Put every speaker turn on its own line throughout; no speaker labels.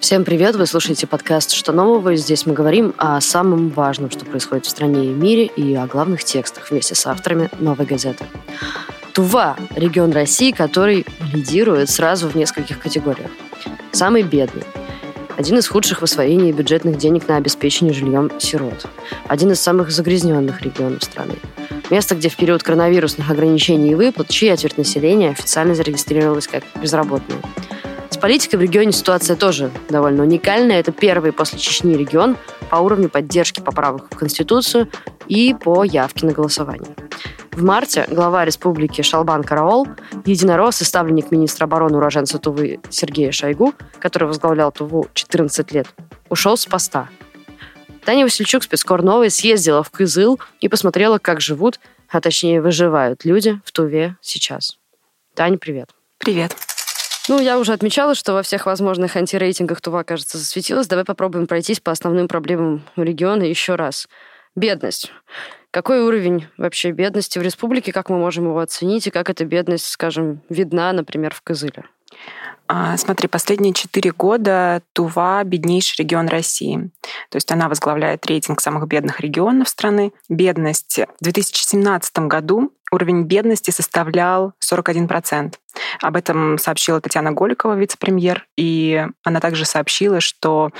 Всем привет! Вы слушаете подкаст «Что нового?» здесь мы говорим о самом важном, что происходит в стране и мире, и о главных текстах вместе с авторами «Новой газеты». Тува – регион России, который лидирует сразу в нескольких категориях. Самый бедный – один из худших в освоении бюджетных денег на обеспечение жильем сирот. Один из самых загрязненных регионов страны. Место, где в период коронавирусных ограничений и выплат четверть населения официально зарегистрировалось как безработные – с политикой в регионе ситуация тоже довольно уникальная. Это первый после Чечни регион по уровню поддержки поправок в Конституцию и по явке на голосование. В марте глава республики Шалбан Караол, единорос и ставленник министра обороны уроженца Тувы Сергея Шойгу, который возглавлял Туву 14 лет, ушел с поста. Таня Васильчук, спецкор новой, съездила в Кызыл и посмотрела, как живут, а точнее выживают люди в Туве сейчас. Таня, привет.
Привет.
Ну, я уже отмечала, что во всех возможных антирейтингах Тува, кажется, засветилась. Давай попробуем пройтись по основным проблемам региона еще раз. Бедность. Какой уровень вообще бедности в республике, как мы можем его оценить, и как эта бедность, скажем, видна, например, в Кызыле?
А, смотри, последние четыре года Тува – беднейший регион России. То есть она возглавляет рейтинг самых бедных регионов страны. Бедность в 2017 году уровень бедности составлял 41%. Об этом сообщила Татьяна Голикова, вице-премьер, и она также сообщила, что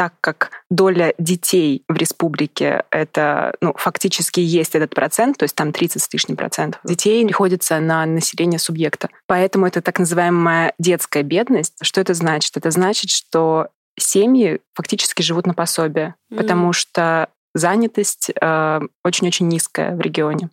так как доля детей в республике это ну, фактически есть этот процент, то есть там 30 с лишним процентов детей приходится на население субъекта. Поэтому это так называемая детская бедность. Что это значит? Это значит, что семьи фактически живут на пособие, mm-hmm. потому что занятость э, очень-очень низкая в регионе.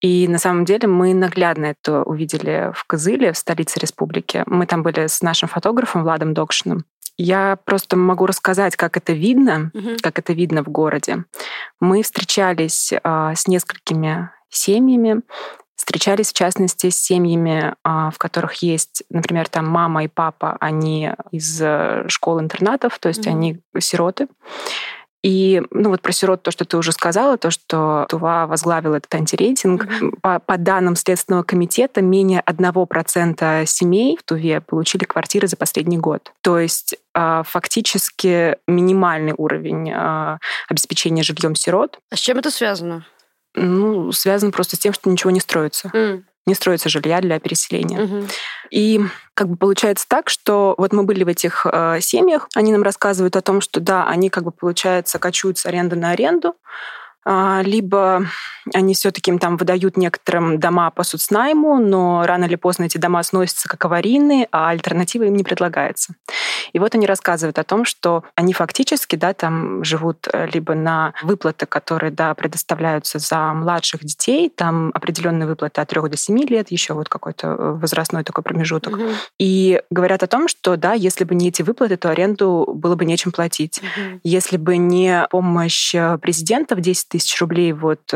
И на самом деле мы наглядно это увидели в Кызыле, в столице республики. Мы там были с нашим фотографом Владом Докшиным. Я просто могу рассказать, как это видно, угу. как это видно в городе. Мы встречались э, с несколькими семьями, встречались в частности с семьями, э, в которых есть, например, там мама и папа, они из э, школ-интернатов, то есть угу. они сироты. И, ну вот про сирот, то, что ты уже сказала, то, что Тува возглавил этот антирейтинг. Mm-hmm. По, по данным Следственного комитета, менее 1% семей в Туве получили квартиры за последний год. То есть а, фактически минимальный уровень а, обеспечения жильем сирот.
А с чем это связано?
Ну, связано просто с тем, что ничего не строится. Mm не строится жилья для переселения. Угу. И как бы получается так, что вот мы были в этих э, семьях, они нам рассказывают о том, что да, они как бы получается кочуют с аренды на аренду, а, либо они все-таки им там выдают некоторым дома по соцнайму, но рано или поздно эти дома сносятся как аварийные, а альтернативы им не предлагается. И вот они рассказывают о том, что они фактически да, там живут э, либо на выплаты, которые да, предоставляются за младших детей, там определенные выплаты от 3 до 7 лет, еще вот какой-то э, возрастной такой промежуток. Угу. И говорят о том, что да, если бы не эти выплаты, то аренду было бы нечем платить. Угу. Если бы не помощь э, президента в 10 тысяч рублей вот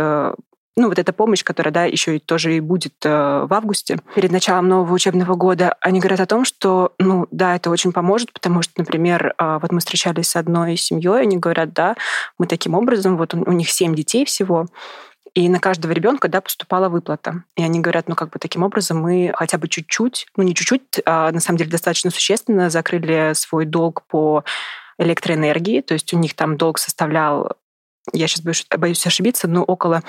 ну, вот эта помощь, которая, да, еще и тоже и будет э, в августе, перед началом нового учебного года, они говорят о том, что, ну, да, это очень поможет, потому что, например, э, вот мы встречались с одной семьей, они говорят, да, мы таким образом, вот у, у них семь детей всего, и на каждого ребенка, да, поступала выплата. И они говорят, ну, как бы таким образом мы хотя бы чуть-чуть, ну, не чуть-чуть, а на самом деле достаточно существенно закрыли свой долг по электроэнергии, то есть у них там долг составлял я сейчас боюсь, боюсь ошибиться, но около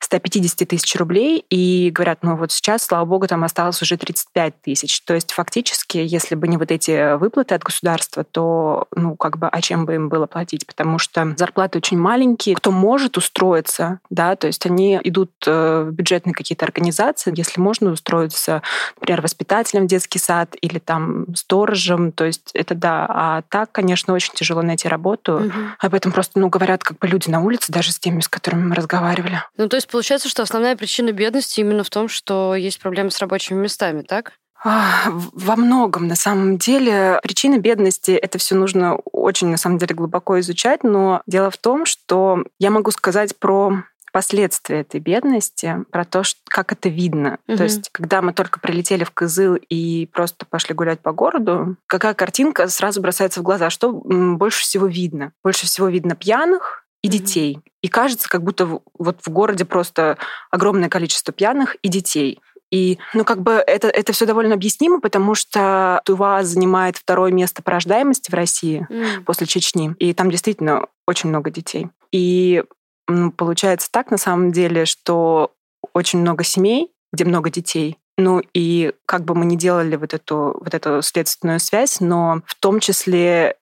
150 тысяч рублей, и говорят, ну вот сейчас, слава богу, там осталось уже 35 тысяч. То есть фактически, если бы не вот эти выплаты от государства, то, ну, как бы, а чем бы им было платить? Потому что зарплаты очень маленькие. Кто может устроиться, да, то есть они идут э, в бюджетные какие-то организации, если можно устроиться, например, воспитателем в детский сад или там сторожем, то есть это да. А так, конечно, очень тяжело найти работу. Угу. Об этом просто, ну, говорят как бы люди на улице, даже с теми, с которыми мы разговаривали.
Ну, то есть получается, что основная причина бедности именно в том, что есть проблемы с рабочими местами, так?
А, во многом, на самом деле, причины бедности это все нужно очень, на самом деле, глубоко изучать, но дело в том, что я могу сказать про последствия этой бедности, про то, как это видно. Угу. То есть, когда мы только прилетели в Кызыл и просто пошли гулять по городу, какая картинка сразу бросается в глаза? Что больше всего видно? Больше всего видно пьяных, и детей. И кажется, как будто вот в городе просто огромное количество пьяных и детей. И, ну, как бы это, это все довольно объяснимо, потому что Тува занимает второе место по рождаемости в России mm. после Чечни. И там действительно очень много детей. И ну, получается так на самом деле, что очень много семей, где много детей, ну и как бы мы не делали вот эту, вот эту следственную связь, но в том числе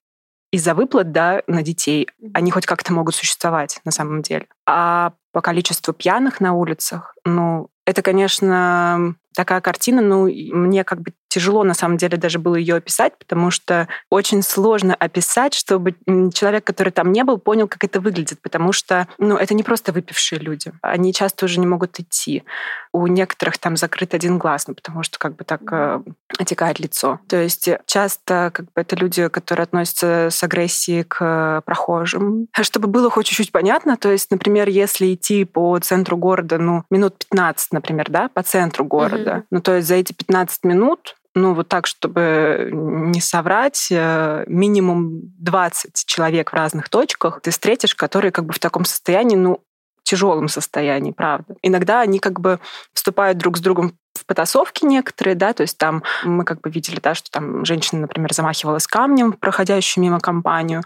из-за выплат да, на детей они хоть как-то могут существовать на самом деле. А по количеству пьяных на улицах, ну, это, конечно, такая картина, ну, мне как бы тяжело на самом деле даже было ее описать, потому что очень сложно описать, чтобы человек, который там не был, понял, как это выглядит, потому что, ну, это не просто выпившие люди. Они часто уже не могут идти. У некоторых там закрыт один глаз, ну, потому что как бы так э, отекает лицо. То есть часто как бы это люди, которые относятся с агрессией к прохожим. Чтобы было хоть чуть-чуть понятно, то есть, например, если идти по центру города, ну, минут 15, например, да, по центру города, да. Ну, то есть за эти 15 минут ну, вот так, чтобы не соврать, э, минимум 20 человек в разных точках ты встретишь, которые как бы в таком состоянии, ну, тяжелом состоянии, правда. Иногда они как бы вступают друг с другом в потасовки некоторые, да, то есть там мы как бы видели, да, что там женщина, например, замахивалась камнем, проходящую мимо компанию,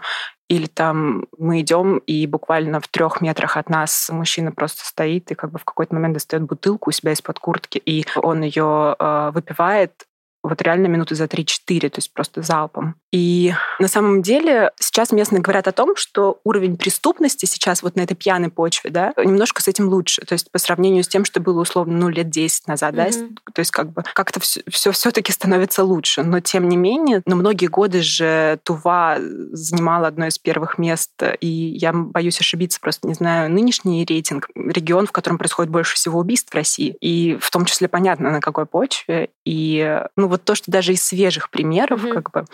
или там мы идем, и буквально в трех метрах от нас мужчина просто стоит и как бы в какой-то момент достает бутылку у себя из-под куртки, и он ее э, выпивает вот реально минуты за 3-4, то есть просто залпом. И на самом деле сейчас местные говорят о том, что уровень преступности сейчас вот на этой пьяной почве, да, немножко с этим лучше. То есть по сравнению с тем, что было условно, ну, лет 10 назад, mm-hmm. да, то есть как бы как-то все, все все-таки становится лучше. Но тем не менее, но многие годы же Тува занимала одно из первых мест, и я боюсь ошибиться, просто не знаю нынешний рейтинг, регион, в котором происходит больше всего убийств в России. И в том числе понятно, на какой почве. И, ну, вот то, что даже из свежих примеров, mm-hmm. как бы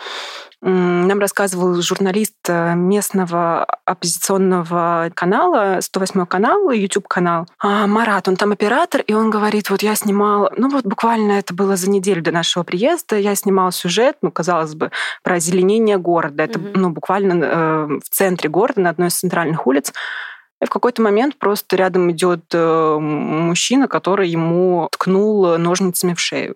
нам рассказывал журналист э, местного оппозиционного канала, 108 канал, YouTube-канал, а, Марат, он там оператор, и он говорит, вот я снимал, ну вот буквально это было за неделю до нашего приезда, я снимал сюжет, ну, казалось бы, про озеленение города. Это, mm-hmm. ну, буквально э, в центре города, на одной из центральных улиц. И в какой-то момент просто рядом идет э, мужчина, который ему ткнул ножницами в шею.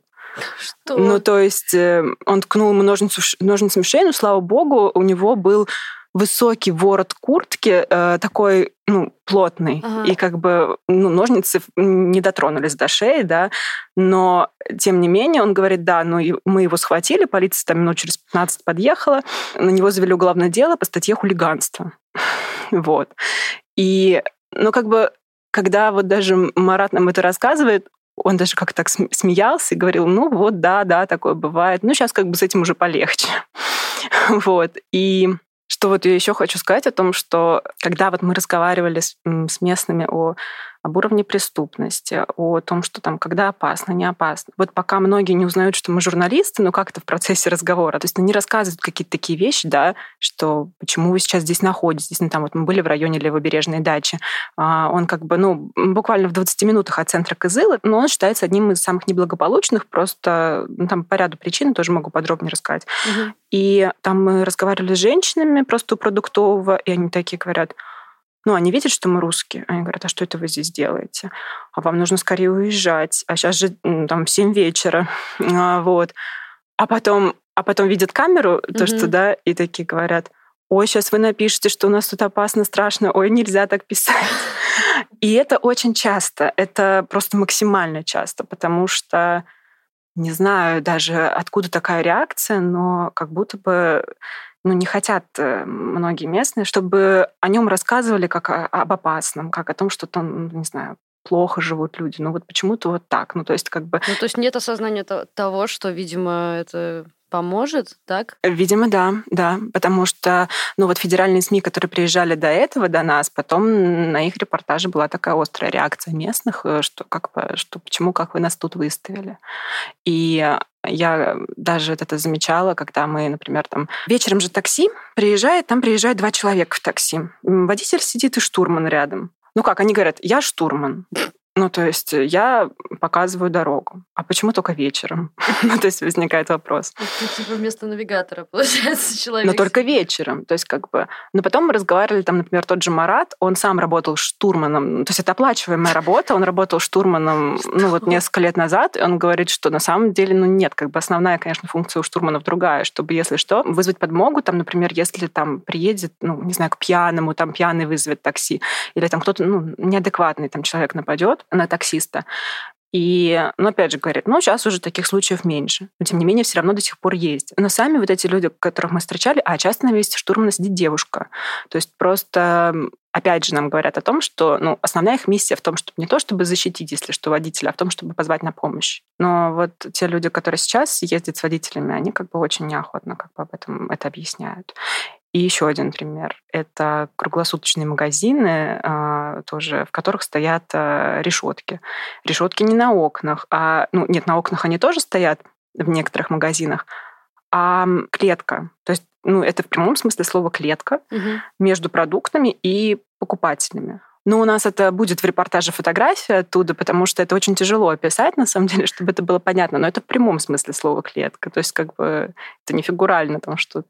Что?
Ну, то есть э, он ткнул ему ножницу, ножницами в шею, но, слава богу, у него был высокий ворот куртки, э, такой, ну, плотный. Ага. И как бы ну, ножницы не дотронулись до шеи, да, но тем не менее он говорит, да, ну мы его схватили, полиция там минут через 15 подъехала, на него завели уголовное дело по статье хулиганства. вот. И, ну, как бы когда вот даже Марат нам это рассказывает, он даже как-то так смеялся и говорил, ну вот, да, да, такое бывает. Ну, сейчас как бы с этим уже полегче. вот. И что вот я еще хочу сказать о том, что когда вот мы разговаривали с, с местными о об уровне преступности, о том, что там когда опасно, не опасно. Вот пока многие не узнают, что мы журналисты, ну как это в процессе разговора, то есть они рассказывают какие-то такие вещи, да, что почему вы сейчас здесь находитесь, ну там вот мы были в районе Левобережной дачи, а, он как бы, ну, буквально в 20 минутах от центра Кызыла, но он считается одним из самых неблагополучных, просто ну, там по ряду причин, тоже могу подробнее рассказать. Угу. И там мы разговаривали с женщинами просто у продуктового, и они такие говорят, ну, они видят, что мы русские. Они говорят, а что это вы здесь делаете? А вам нужно скорее уезжать. А сейчас же там в 7 вечера. А, вот. А потом, а потом видят камеру, то, mm-hmm. что, да, и такие говорят, ой, сейчас вы напишете, что у нас тут опасно, страшно, ой, нельзя так писать. И это очень часто, это просто максимально часто, потому что не знаю даже, откуда такая реакция, но как будто бы ну, не хотят э, многие местные, чтобы о нем рассказывали как об опасном, как о том, что там, не знаю, плохо живут люди. Ну вот почему-то вот так. Ну то есть как бы...
Ну то есть нет осознания того, что, видимо, это поможет, так?
Видимо, да, да, потому что, ну вот федеральные СМИ, которые приезжали до этого, до нас, потом на их репортаже была такая острая реакция местных, э, что как что почему, как вы нас тут выставили. И я даже это замечала, когда мы, например, там вечером же такси приезжает, там приезжают два человека в такси. Водитель сидит и штурман рядом. Ну как, они говорят, я штурман. Ну, то есть я показываю дорогу. А почему только вечером? ну, то есть возникает вопрос.
Это типа вместо навигатора, получается, человек.
Но только вечером. То есть как бы... Но потом мы разговаривали, там, например, тот же Марат, он сам работал штурманом. То есть это оплачиваемая работа, он работал штурманом, ну, вот несколько лет назад, и он говорит, что на самом деле, ну, нет, как бы основная, конечно, функция у штурманов другая, чтобы, если что, вызвать подмогу, там, например, если там приедет, ну, не знаю, к пьяному, там пьяный вызовет такси, или там кто-то, ну, неадекватный там человек нападет на таксиста, и, ну, опять же, говорят, ну, сейчас уже таких случаев меньше. Но, тем не менее, все равно до сих пор есть. Но сами вот эти люди, которых мы встречали, а часто на месте штурмана сидит девушка. То есть просто опять же, нам говорят о том, что ну, основная их миссия в том, чтобы не то, чтобы защитить, если что, водителя, а в том, чтобы позвать на помощь. Но вот те люди, которые сейчас ездят с водителями, они как бы очень неохотно как бы об этом это объясняют. И еще один пример. Это круглосуточные магазины, а, тоже, в которых стоят а, решетки. Решетки не на окнах, а ну нет, на окнах они тоже стоят в некоторых магазинах, а клетка. То есть, ну, это в прямом смысле слова клетка угу. между продуктами и покупателями. Ну, у нас это будет в репортаже фотография оттуда, потому что это очень тяжело описать, на самом деле, чтобы это было понятно. Но это в прямом смысле слова клетка. То есть, как бы это не фигурально там что-то.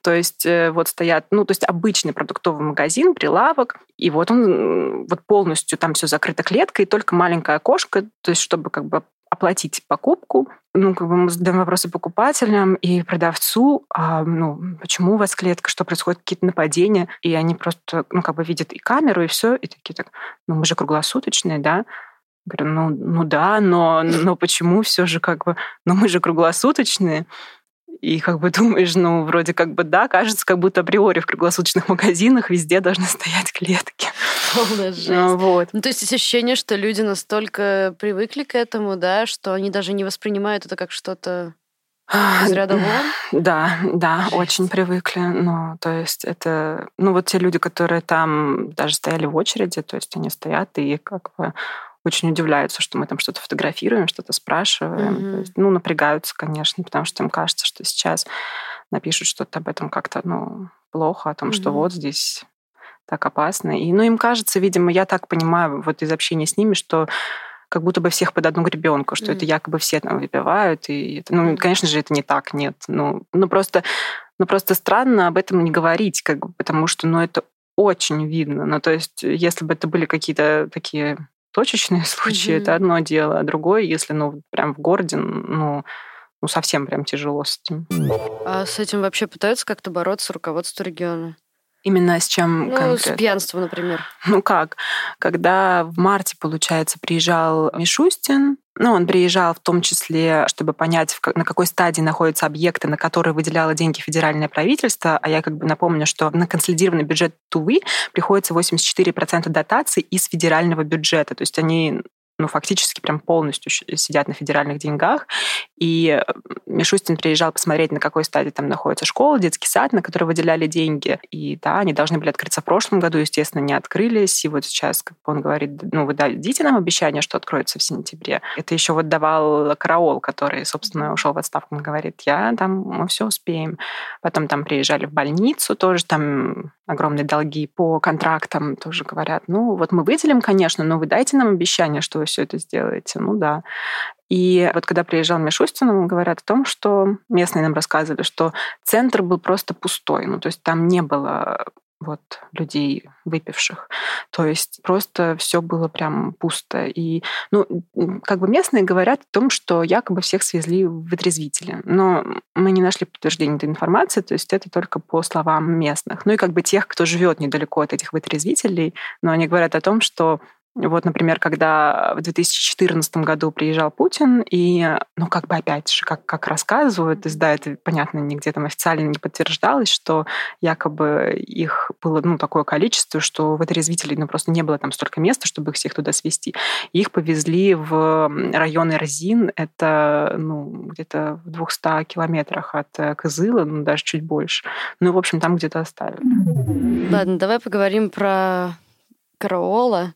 То есть, э, вот стоят, ну, то есть обычный продуктовый магазин, прилавок, и вот он вот полностью там все закрыто клеткой, только маленькое окошко, то есть, чтобы как бы оплатить покупку. Ну, как бы мы задаем вопросы покупателям и продавцу, а, ну, почему у вас клетка, что происходит, какие-то нападения, и они просто, ну, как бы видят и камеру, и все, и такие так, ну, мы же круглосуточные, да, Говорю, ну, ну да, но, но почему все же как бы, ну мы же круглосуточные. И как бы думаешь, ну, вроде как бы да, кажется, как будто априори в круглосуточных магазинах везде должны стоять клетки.
Полная жесть. Ну, вот. ну, то есть есть ощущение, что люди настолько привыкли к этому, да, что они даже не воспринимают это как что-то из ряда вон?
Да, да, Жесть. очень привыкли. Ну, то есть это... Ну, вот те люди, которые там даже стояли в очереди, то есть они стоят и как бы очень удивляются, что мы там что-то фотографируем, что-то спрашиваем. Mm-hmm. есть, ну, напрягаются, конечно, потому что им кажется, что сейчас напишут что-то об этом как-то, ну, плохо, о том, mm-hmm. что вот здесь так опасно. И, ну, им кажется, видимо, я так понимаю вот из общения с ними, что как будто бы всех под одну гребенку, что mm. это якобы все там выпивают. И это, ну, конечно же, это не так, нет. Ну, ну, просто, ну, просто странно об этом не говорить, как бы, потому что, ну, это очень видно. Ну, то есть, если бы это были какие-то такие точечные случаи, mm-hmm. это одно дело, а другое, если, ну, прям в городе, ну, ну, совсем прям тяжело с этим.
А с этим вообще пытаются как-то бороться руководство региона?
Именно с чем
ну, конкретно? с пьянством, например.
Ну как? Когда в марте, получается, приезжал Мишустин, ну, он приезжал в том числе, чтобы понять, на какой стадии находятся объекты, на которые выделяло деньги федеральное правительство. А я как бы напомню, что на консолидированный бюджет Тувы приходится 84% дотаций из федерального бюджета. То есть они ну, фактически прям полностью сидят на федеральных деньгах. И э, Мишустин приезжал посмотреть, на какой стадии там находится школа, детский сад, на который выделяли деньги. И да, они должны были открыться в прошлом году, естественно, не открылись. И вот сейчас, как он говорит, ну, вы дадите нам обещание, что откроется в сентябре. Это еще вот давал караул, который, собственно, ушел в отставку. Он говорит, я там, мы все успеем. Потом там приезжали в больницу, тоже там огромные долги по контрактам, тоже говорят, ну, вот мы выделим, конечно, но вы дайте нам обещание, что вы все это сделаете. Ну да. И вот когда приезжал Мишустин, говорят о том, что местные нам рассказывали, что центр был просто пустой. Ну, то есть там не было вот людей выпивших. То есть просто все было прям пусто. И, ну, как бы местные говорят о том, что якобы всех свезли в вытрезвители. Но мы не нашли подтверждения этой информации, то есть это только по словам местных. Ну и как бы тех, кто живет недалеко от этих вытрезвителей, но они говорят о том, что вот, например, когда в 2014 году приезжал Путин, и, ну, как бы опять же, как, как рассказывают, да, это, понятно, нигде там официально не подтверждалось, что якобы их было, ну, такое количество, что в этой резвителей, ну, просто не было там столько места, чтобы их всех туда свести. их повезли в район Эрзин, это, ну, где-то в 200 километрах от э, Кызыла, ну, даже чуть больше. Ну, в общем, там где-то оставили.
Ладно, давай поговорим про Караола.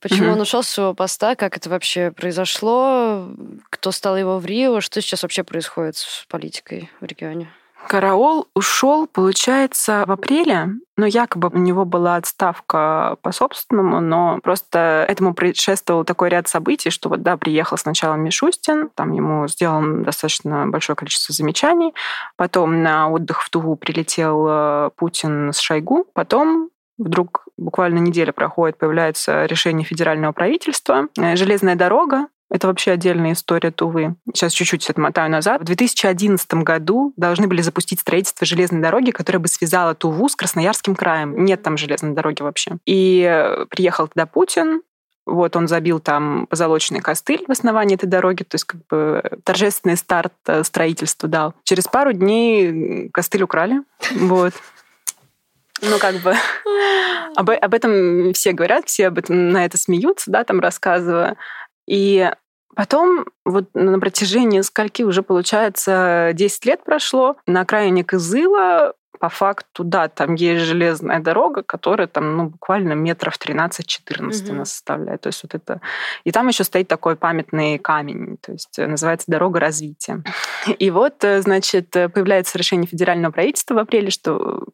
Почему mm-hmm. он ушел с своего поста? Как это вообще произошло? Кто стал его в Рио? Что сейчас вообще происходит с политикой в регионе?
Караол ушел, получается, в апреле, но якобы у него была отставка по собственному, но просто этому предшествовал такой ряд событий, что вот, да, приехал сначала Мишустин, там ему сделал достаточно большое количество замечаний, потом на отдых в Туву прилетел э, Путин с Шойгу, потом вдруг буквально неделя проходит, появляется решение федерального правительства. Э, железная дорога это вообще отдельная история Тувы. Сейчас чуть-чуть отмотаю назад. В 2011 году должны были запустить строительство железной дороги, которая бы связала Туву с Красноярским краем. Нет там железной дороги вообще. И э, приехал туда Путин, вот он забил там позолоченный костыль в основании этой дороги, то есть как бы торжественный старт э, строительства дал. Через пару дней костыль украли. Вот. Ну, как бы об, об этом все говорят, все об этом на это смеются, да, там рассказывая. И потом вот на протяжении скольки уже, получается, 10 лет прошло, на окраине Кызыла по факту, да, там есть железная дорога, которая там, ну, буквально метров 13-14 угу. она составляет. То есть вот это... И там еще стоит такой памятный камень, то есть называется «Дорога развития». И вот, э, значит, появляется решение федерального правительства в апреле, что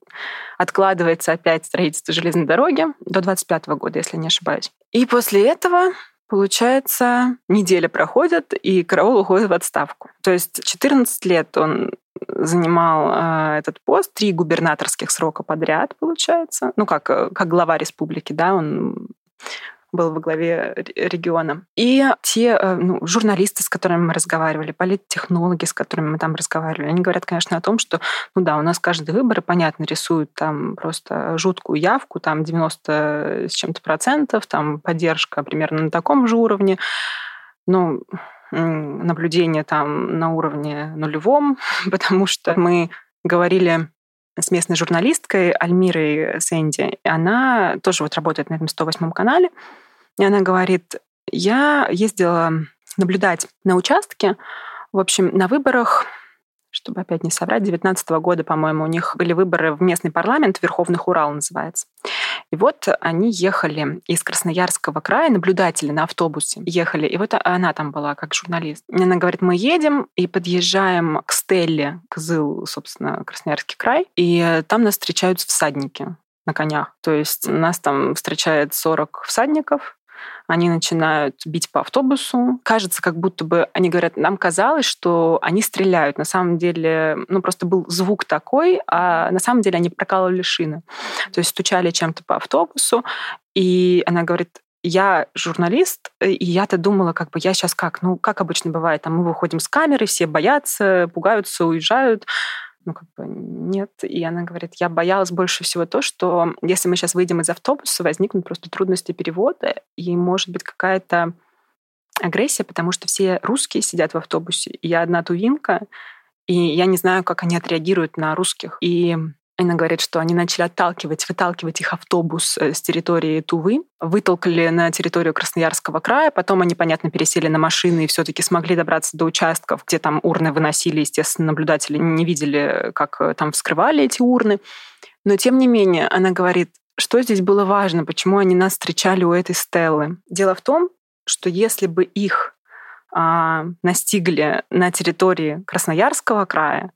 откладывается опять строительство железной дороги до 25 года, если не ошибаюсь. И после этого Получается, неделя проходит, и караул уходит в отставку. То есть 14 лет он занимал э, этот пост, три губернаторских срока подряд, получается. Ну, как, э, как глава республики, да, он был во главе региона. И те э, ну, журналисты, с которыми мы разговаривали, политтехнологи, с которыми мы там разговаривали, они говорят, конечно, о том, что, ну да, у нас каждый выбор, понятно, рисуют там просто жуткую явку, там 90 с чем-то процентов, там поддержка примерно на таком же уровне. Ну, наблюдение там на уровне нулевом, потому что мы говорили с местной журналисткой Альмирой Сэнди. И она тоже вот работает на этом 108 канале. И она говорит, я ездила наблюдать на участке, в общем, на выборах чтобы опять не соврать, 19 года, по-моему, у них были выборы в местный парламент, Верховных Урал называется. И вот они ехали из Красноярского края, наблюдатели на автобусе ехали, и вот она там была как журналист. И она говорит, мы едем и подъезжаем к Стелле, к Зыл, собственно, Красноярский край, и там нас встречают всадники на конях. То есть нас там встречает 40 всадников, они начинают бить по автобусу. Кажется, как будто бы они говорят, нам казалось, что они стреляют. На самом деле, ну просто был звук такой, а на самом деле они прокалывали шины. То есть стучали чем-то по автобусу. И она говорит, я журналист, и я-то думала, как бы я сейчас как, ну, как обычно бывает, там мы выходим с камеры, все боятся, пугаются, уезжают ну, как бы нет. И она говорит, я боялась больше всего то, что если мы сейчас выйдем из автобуса, возникнут просто трудности перевода, и может быть какая-то агрессия, потому что все русские сидят в автобусе, и я одна тувинка, и я не знаю, как они отреагируют на русских. И она говорит, что они начали отталкивать, выталкивать их автобус э, с территории Тувы, вытолкали на территорию Красноярского края, потом они, понятно, пересели на машины и все таки смогли добраться до участков, где там урны выносили, естественно, наблюдатели не видели, как э, там вскрывали эти урны. Но, тем не менее, она говорит, что здесь было важно, почему они нас встречали у этой стелы. Дело в том, что если бы их а, настигли на территории Красноярского края,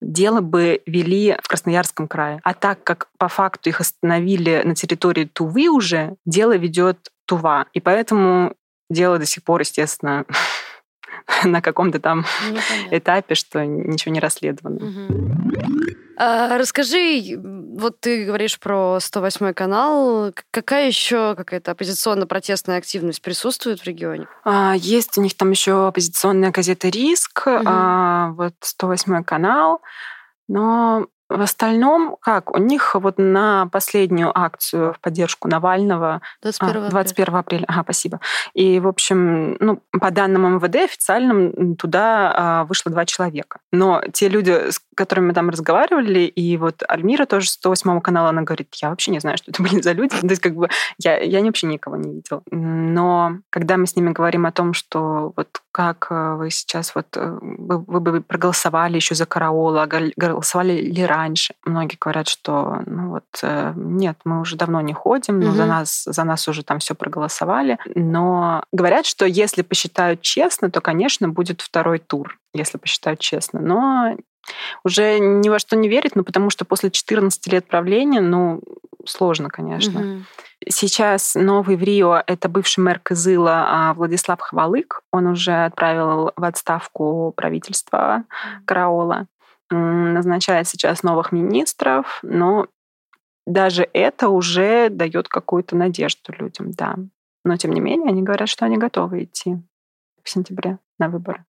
дело бы вели в Красноярском крае. А так как по факту их остановили на территории Тувы уже, дело ведет Тува. И поэтому дело до сих пор, естественно, на каком-то там этапе, что ничего не расследовано.
А, расскажи, вот ты говоришь про 108 канал. Какая еще какая-то оппозиционно-протестная активность присутствует в регионе?
А, есть у них там еще оппозиционная газета «Риск», угу. а, вот 108 канал. Но в остальном, как? У них вот на последнюю акцию в поддержку Навального
21,
а, 21 апреля. апреля. Ага, спасибо. И, в общем, ну, по данным МВД официальным туда а, вышло два человека. Но те люди, с которыми мы там разговаривали, и вот Альмира тоже с 108 канала, она говорит, я вообще не знаю, что это были за люди. То есть как бы я, я вообще никого не видела. Но когда мы с ними говорим о том, что вот как э, вы сейчас вот э, вы, вы бы проголосовали еще за караола, голосовали ли раньше? Многие говорят, что ну вот э, нет, мы уже давно не ходим, но угу. за нас за нас уже там все проголосовали. Но говорят, что если посчитают честно, то, конечно, будет второй тур, если посчитают честно. Но уже ни во что не верить, ну потому что после 14 лет правления, ну сложно, конечно. Угу. Сейчас новый в Рио — это бывший мэр Кызыла а, Владислав Хвалык. Он уже отправил в отставку правительство Караола. Назначает сейчас новых министров, но даже это уже дает какую-то надежду людям, да. Но тем не менее, они говорят, что они готовы идти в сентябре на выборы.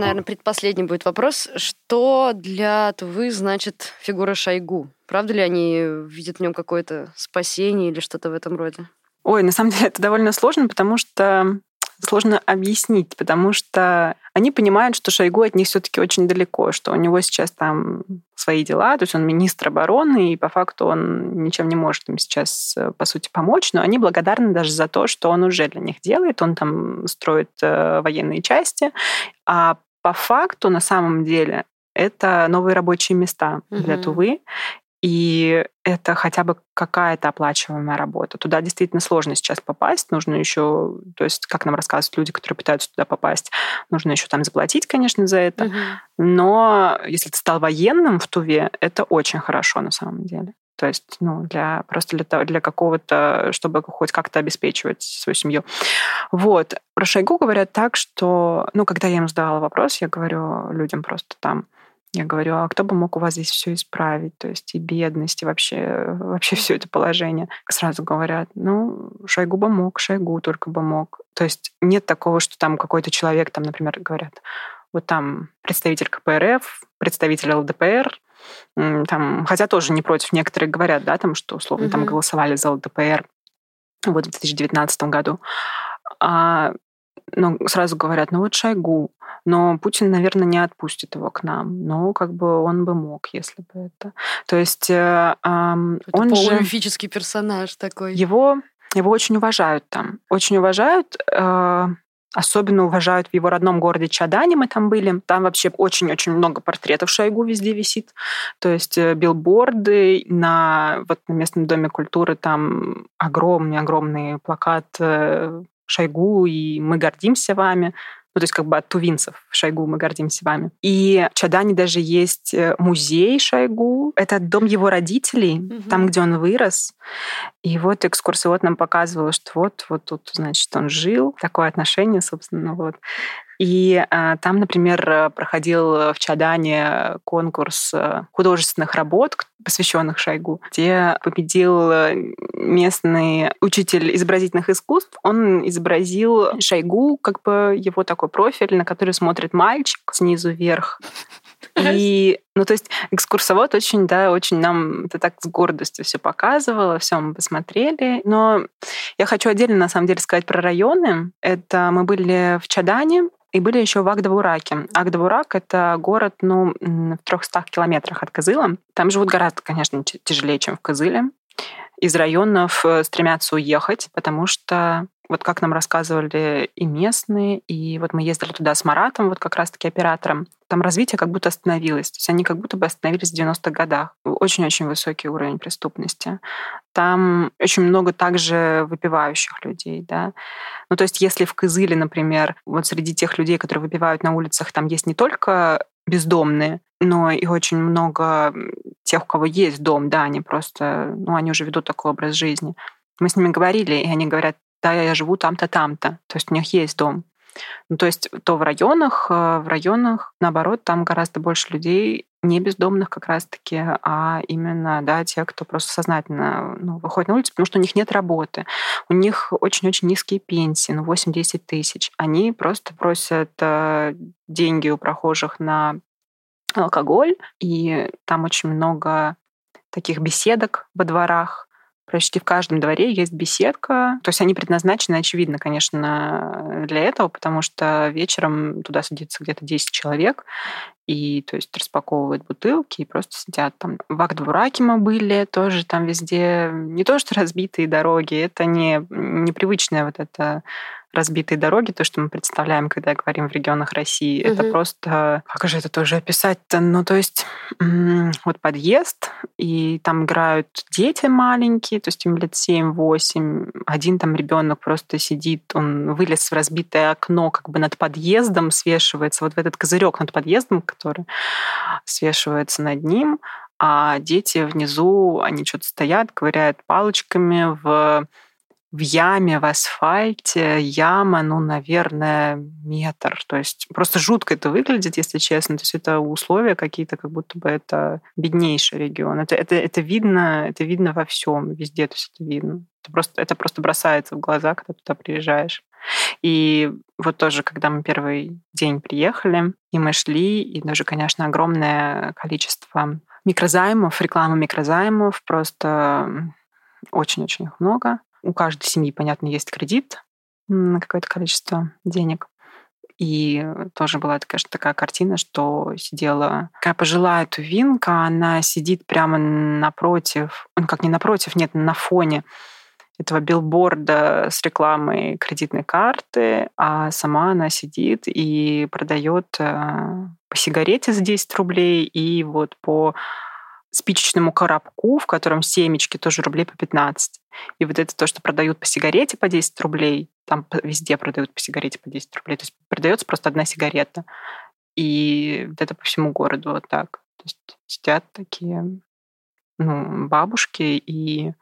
Наверное, предпоследний будет вопрос. Что для Тувы значит фигура Шойгу? Правда ли они видят в нем какое-то спасение или что-то в этом роде?
Ой, на самом деле это довольно сложно, потому что сложно объяснить, потому что они понимают, что Шойгу от них все-таки очень далеко, что у него сейчас там свои дела, то есть он министр обороны, и по факту он ничем не может им сейчас, э, по сути, помочь, но они благодарны даже за то, что он уже для них делает, он там строит э, военные части, а по факту, на самом деле, это новые рабочие места угу. для Тувы и это хотя бы какая-то оплачиваемая работа. Туда действительно сложно сейчас попасть. Нужно еще, то есть, как нам рассказывают люди, которые пытаются туда попасть, нужно еще там заплатить, конечно, за это. Угу. Но если ты стал военным в Туве, это очень хорошо на самом деле. То есть, ну, для, просто для, для какого-то, чтобы хоть как-то обеспечивать свою семью. Вот. Про Шойгу говорят так, что, ну, когда я им задавала вопрос, я говорю людям просто там, я говорю, а кто бы мог у вас здесь все исправить? То есть и бедность, и вообще, вообще все это положение. Сразу говорят, ну, Шойгу бы мог, Шойгу только бы мог. То есть нет такого, что там какой-то человек, там, например, говорят, вот там представитель КПРФ, представитель ЛДПР, там, хотя тоже не против, некоторые говорят, да, там, что условно угу. там голосовали за ЛДПР вот в 2019 году. А, ну, сразу говорят, ну вот Шойгу, но Путин, наверное, не отпустит его к нам. Но как бы он бы мог, если бы это. То есть э, э, он
же... персонаж такой.
Его, его очень уважают там. Очень уважают. Э, Особенно уважают в его родном городе Чадане, мы там были. Там вообще очень-очень много портретов Шойгу везде висит. То есть э, билборды на, вот, на местном доме культуры, там огромный-огромный плакат э, Шойгу, и мы гордимся вами. Ну, то есть как бы от тувинцев Шойгу мы гордимся вами. И в Чадане даже есть э, музей Шойгу. Это дом его родителей, угу. там, где он вырос. И вот экскурсовод нам показывал, что вот, вот тут, значит, он жил. Такое отношение, собственно, вот. И э, там, например, проходил в Чадане конкурс э, художественных работ, посвященных Шойгу, где победил э, местный учитель изобразительных искусств. Он изобразил Шойгу, как бы его такой профиль, на который смотрит мальчик снизу вверх. И, ну, то есть экскурсовод очень, да, очень нам это так с гордостью все показывало, все мы посмотрели. Но я хочу отдельно, на самом деле, сказать про районы. Это мы были в Чадане, и были еще в Агдавураке. Агдавурак — это город ну, в 300 километрах от Кызыла. Там живут гораздо, конечно, тяжелее, чем в Кызыле. Из районов э, стремятся уехать, потому что вот как нам рассказывали и местные, и вот мы ездили туда с Маратом, вот как раз-таки оператором, там развитие как будто остановилось. То есть они как будто бы остановились в 90-х годах. Очень-очень высокий уровень преступности. Там очень много также выпивающих людей, да. Ну, то есть если в Кызыле, например, вот среди тех людей, которые выпивают на улицах, там есть не только бездомные, но и очень много тех, у кого есть дом, да, они просто, ну, они уже ведут такой образ жизни. Мы с ними говорили, и они говорят, да, я живу там-то, там-то. То есть у них есть дом. Ну, то есть то в районах, э, в районах, наоборот, там гораздо больше людей не бездомных как раз-таки, а именно да, те, кто просто сознательно ну, выходит на улицу, потому что у них нет работы. У них очень-очень низкие пенсии, ну 8-10 тысяч. Они просто просят э, деньги у прохожих на алкоголь, и там очень много таких беседок во дворах, Почти в каждом дворе есть беседка. То есть они предназначены, очевидно, конечно, для этого, потому что вечером туда садится где-то 10 человек, и то есть распаковывают бутылки и просто сидят там. В Агдвураке мы были, тоже там везде не то, что разбитые дороги, это не непривычная вот эта разбитые дороги, то, что мы представляем, когда говорим в регионах России, угу. это просто... Как же это тоже описать-то? Ну, то есть вот подъезд, и там играют дети маленькие, то есть им лет 7-8. Один там ребенок просто сидит, он вылез в разбитое окно как бы над подъездом, свешивается вот в этот козырек над подъездом, который свешивается над ним, а дети внизу, они что-то стоят, ковыряют палочками в в яме, в асфальте, яма, ну, наверное, метр. То есть просто жутко это выглядит, если честно. То есть это условия какие-то, как будто бы это беднейший регион. Это, это, это видно, это видно во всем, везде, то есть это видно. Это просто, это просто бросается в глаза, когда туда приезжаешь. И вот тоже, когда мы первый день приехали, и мы шли, и даже, конечно, огромное количество микрозаймов, рекламы микрозаймов, просто очень-очень их много у каждой семьи, понятно, есть кредит на какое-то количество денег. И тоже была, конечно, такая картина, что сидела такая пожилая тувинка, она сидит прямо напротив, ну как не напротив, нет, на фоне этого билборда с рекламой кредитной карты, а сама она сидит и продает э, по сигарете за 10 рублей и вот по спичечному коробку, в котором семечки тоже рублей по 15. И вот это то, что продают по сигарете по 10 рублей, там везде продают по сигарете по 10 рублей. То есть продается просто одна сигарета. И вот это по всему городу вот так. То есть сидят такие ну, бабушки и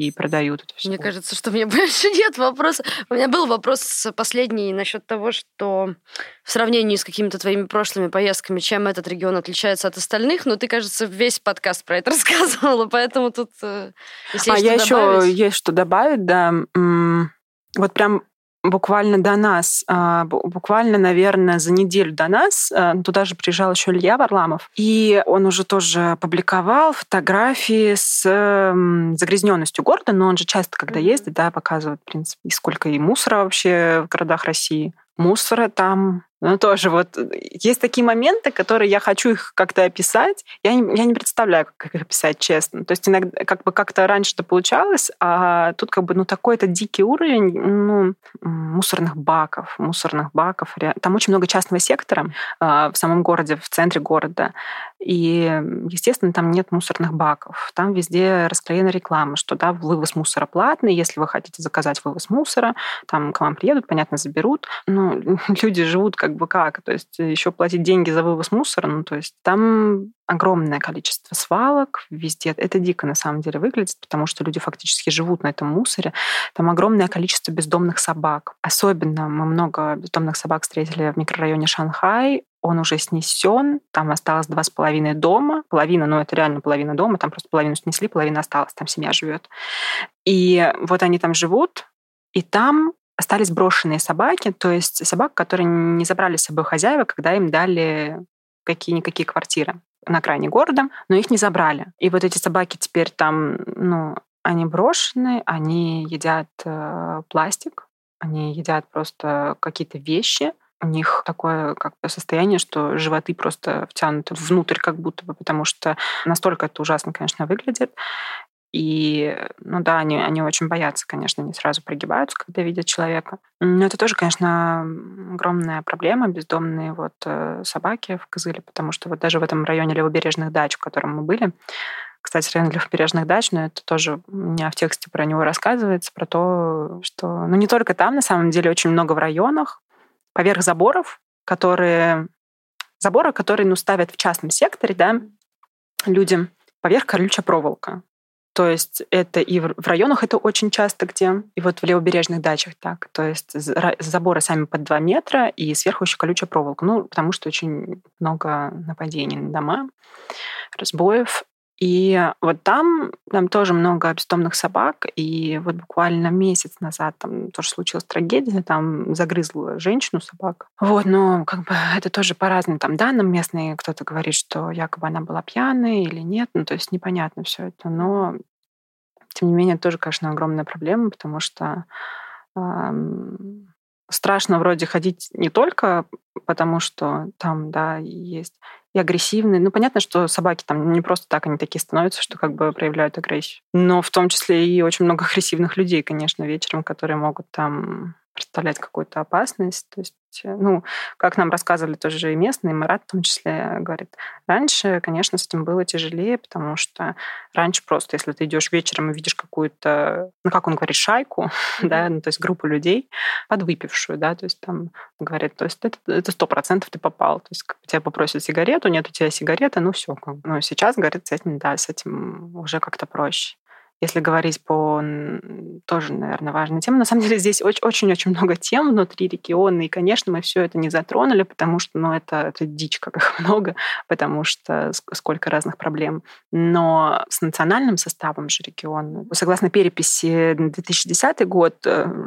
и продают это все.
Мне кажется, что у меня больше нет вопроса. У меня был вопрос последний насчет того, что в сравнении с какими-то твоими прошлыми поездками, чем этот регион отличается от остальных, но ты, кажется, весь подкаст про это рассказывала, поэтому тут
э, если А я еще есть что добавить, да. Вот прям буквально до нас, а, буквально, наверное, за неделю до нас, а, туда же приезжал еще Илья Варламов, и он уже тоже публиковал фотографии с загрязненностью города, но он же часто, когда ездит, да, показывает, в принципе, и сколько и мусора вообще в городах России. Мусора там ну, тоже вот э, есть такие моменты, которые я хочу их как-то описать. Я не, я не представляю, как их описать, честно. То есть иногда как бы как-то раньше это получалось, а тут как бы ну такой-то дикий уровень ну, мусорных баков, мусорных баков. Там очень много частного сектора а, в самом городе, в центре города. И, естественно, там нет мусорных баков. Там везде расклеена реклама, что да, вывоз мусора платный. Если вы хотите заказать вывоз мусора, там к вам приедут, понятно, заберут. Но люди живут как бы как. То есть еще платить деньги за вывоз мусора, ну, то есть там огромное количество свалок везде. Это дико на самом деле выглядит, потому что люди фактически живут на этом мусоре. Там огромное количество бездомных собак. Особенно мы много бездомных собак встретили в микрорайоне Шанхай он уже снесен, там осталось два с половиной дома, половина, ну это реально половина дома, там просто половину снесли, половина осталась, там семья живет. И вот они там живут, и там остались брошенные собаки, то есть собак, которые не забрали с собой хозяева, когда им дали какие-никакие квартиры на окраине города, но их не забрали. И вот эти собаки теперь там, ну, они брошены, они едят э, пластик, они едят просто какие-то вещи, у них такое как бы состояние, что животы просто втянуты внутрь как будто бы, потому что настолько это ужасно, конечно, выглядит. И, ну да, они, они очень боятся, конечно, они сразу прогибаются, когда видят человека. Но это тоже, конечно, огромная проблема, бездомные вот э, собаки в Кызыле, потому что вот даже в этом районе левобережных дач, в котором мы были, кстати, район левобережных дач, но это тоже у меня в тексте про него рассказывается, про то, что, ну не только там, на самом деле, очень много в районах, поверх заборов, которые заборы, которые ну, ставят в частном секторе, да, людям поверх колючая проволока. То есть это и в районах это очень часто где, и вот в левобережных дачах так. То есть заборы сами под 2 метра, и сверху еще колючая проволока. Ну, потому что очень много нападений на дома, разбоев. И вот там, там тоже много бездомных собак, и вот буквально месяц назад там тоже случилась трагедия, там загрызла женщину собака. Вот, но как бы это тоже по разным там данным местные, кто-то говорит, что якобы она была пьяной или нет, ну то есть непонятно все это, но тем не менее тоже, конечно, огромная проблема, потому что страшно вроде ходить не только потому, что там, да, есть и агрессивные. Ну, понятно, что собаки там не просто так они такие становятся, что как бы проявляют агрессию. Но в том числе и очень много агрессивных людей, конечно, вечером, которые могут там представлять какую-то опасность. То есть, ну, как нам рассказывали тоже и местные, Марат в том числе говорит, раньше, конечно, с этим было тяжелее, потому что раньше просто, если ты идешь вечером и видишь какую-то, ну, как он говорит, шайку, mm-hmm. да, ну, то есть группу людей, подвыпившую, да, то есть там говорит, то есть это сто процентов ты попал, то есть как, тебя попросят сигарету, нет у тебя сигареты, ну все, ну сейчас, говорит, с этим, да, с этим уже как-то проще если говорить по тоже, наверное, важной теме. На самом деле здесь очень-очень много тем внутри региона, и, конечно, мы все это не затронули, потому что, ну, это, это дичь, как их много, потому что сколько разных проблем. Но с национальным составом же региона, согласно переписи 2010 год, 16%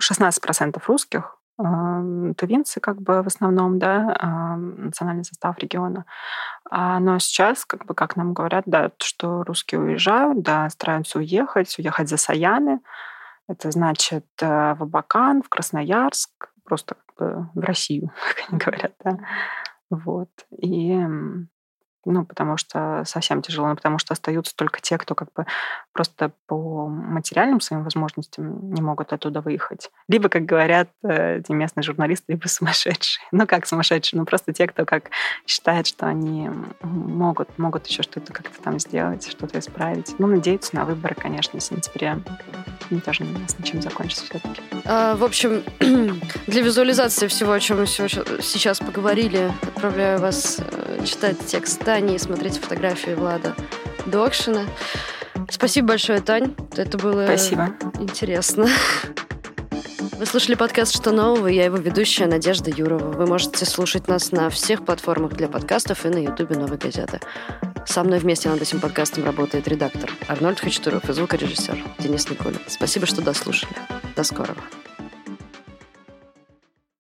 э, русских тувинцы как бы в основном, да, национальный состав региона. А, но сейчас, как бы, как нам говорят, да, что русские уезжают, да, стараются уехать, уехать за Саяны. Это значит э, в Абакан, в Красноярск, просто как бы в Россию, как они говорят, да. Вот. И ну, потому что совсем тяжело, ну, потому что остаются только те, кто как бы просто по материальным своим возможностям не могут оттуда выехать. Либо, как говорят э, эти местные журналисты, либо сумасшедшие. Ну, как сумасшедшие? Ну, просто те, кто как считает, что они могут, могут еще что-то как-то там сделать, что-то исправить. Ну, надеются на выборы, конечно, в сентябре. Мне тоже не ясно, чем закончится все-таки.
А, в общем, для визуализации всего, о чем мы сейчас поговорили, отправляю вас э, читать текст Тани и смотреть фотографии Влада Докшина. Спасибо большое, Тань. Это было
Спасибо.
интересно. Вы слушали подкаст «Что нового?» Я его ведущая Надежда Юрова. Вы можете слушать нас на всех платформах для подкастов и на ютубе «Новой газеты». Со мной вместе над этим подкастом работает редактор Арнольд Хачатуров и звукорежиссер Денис Николин. Спасибо, что дослушали. До скорого.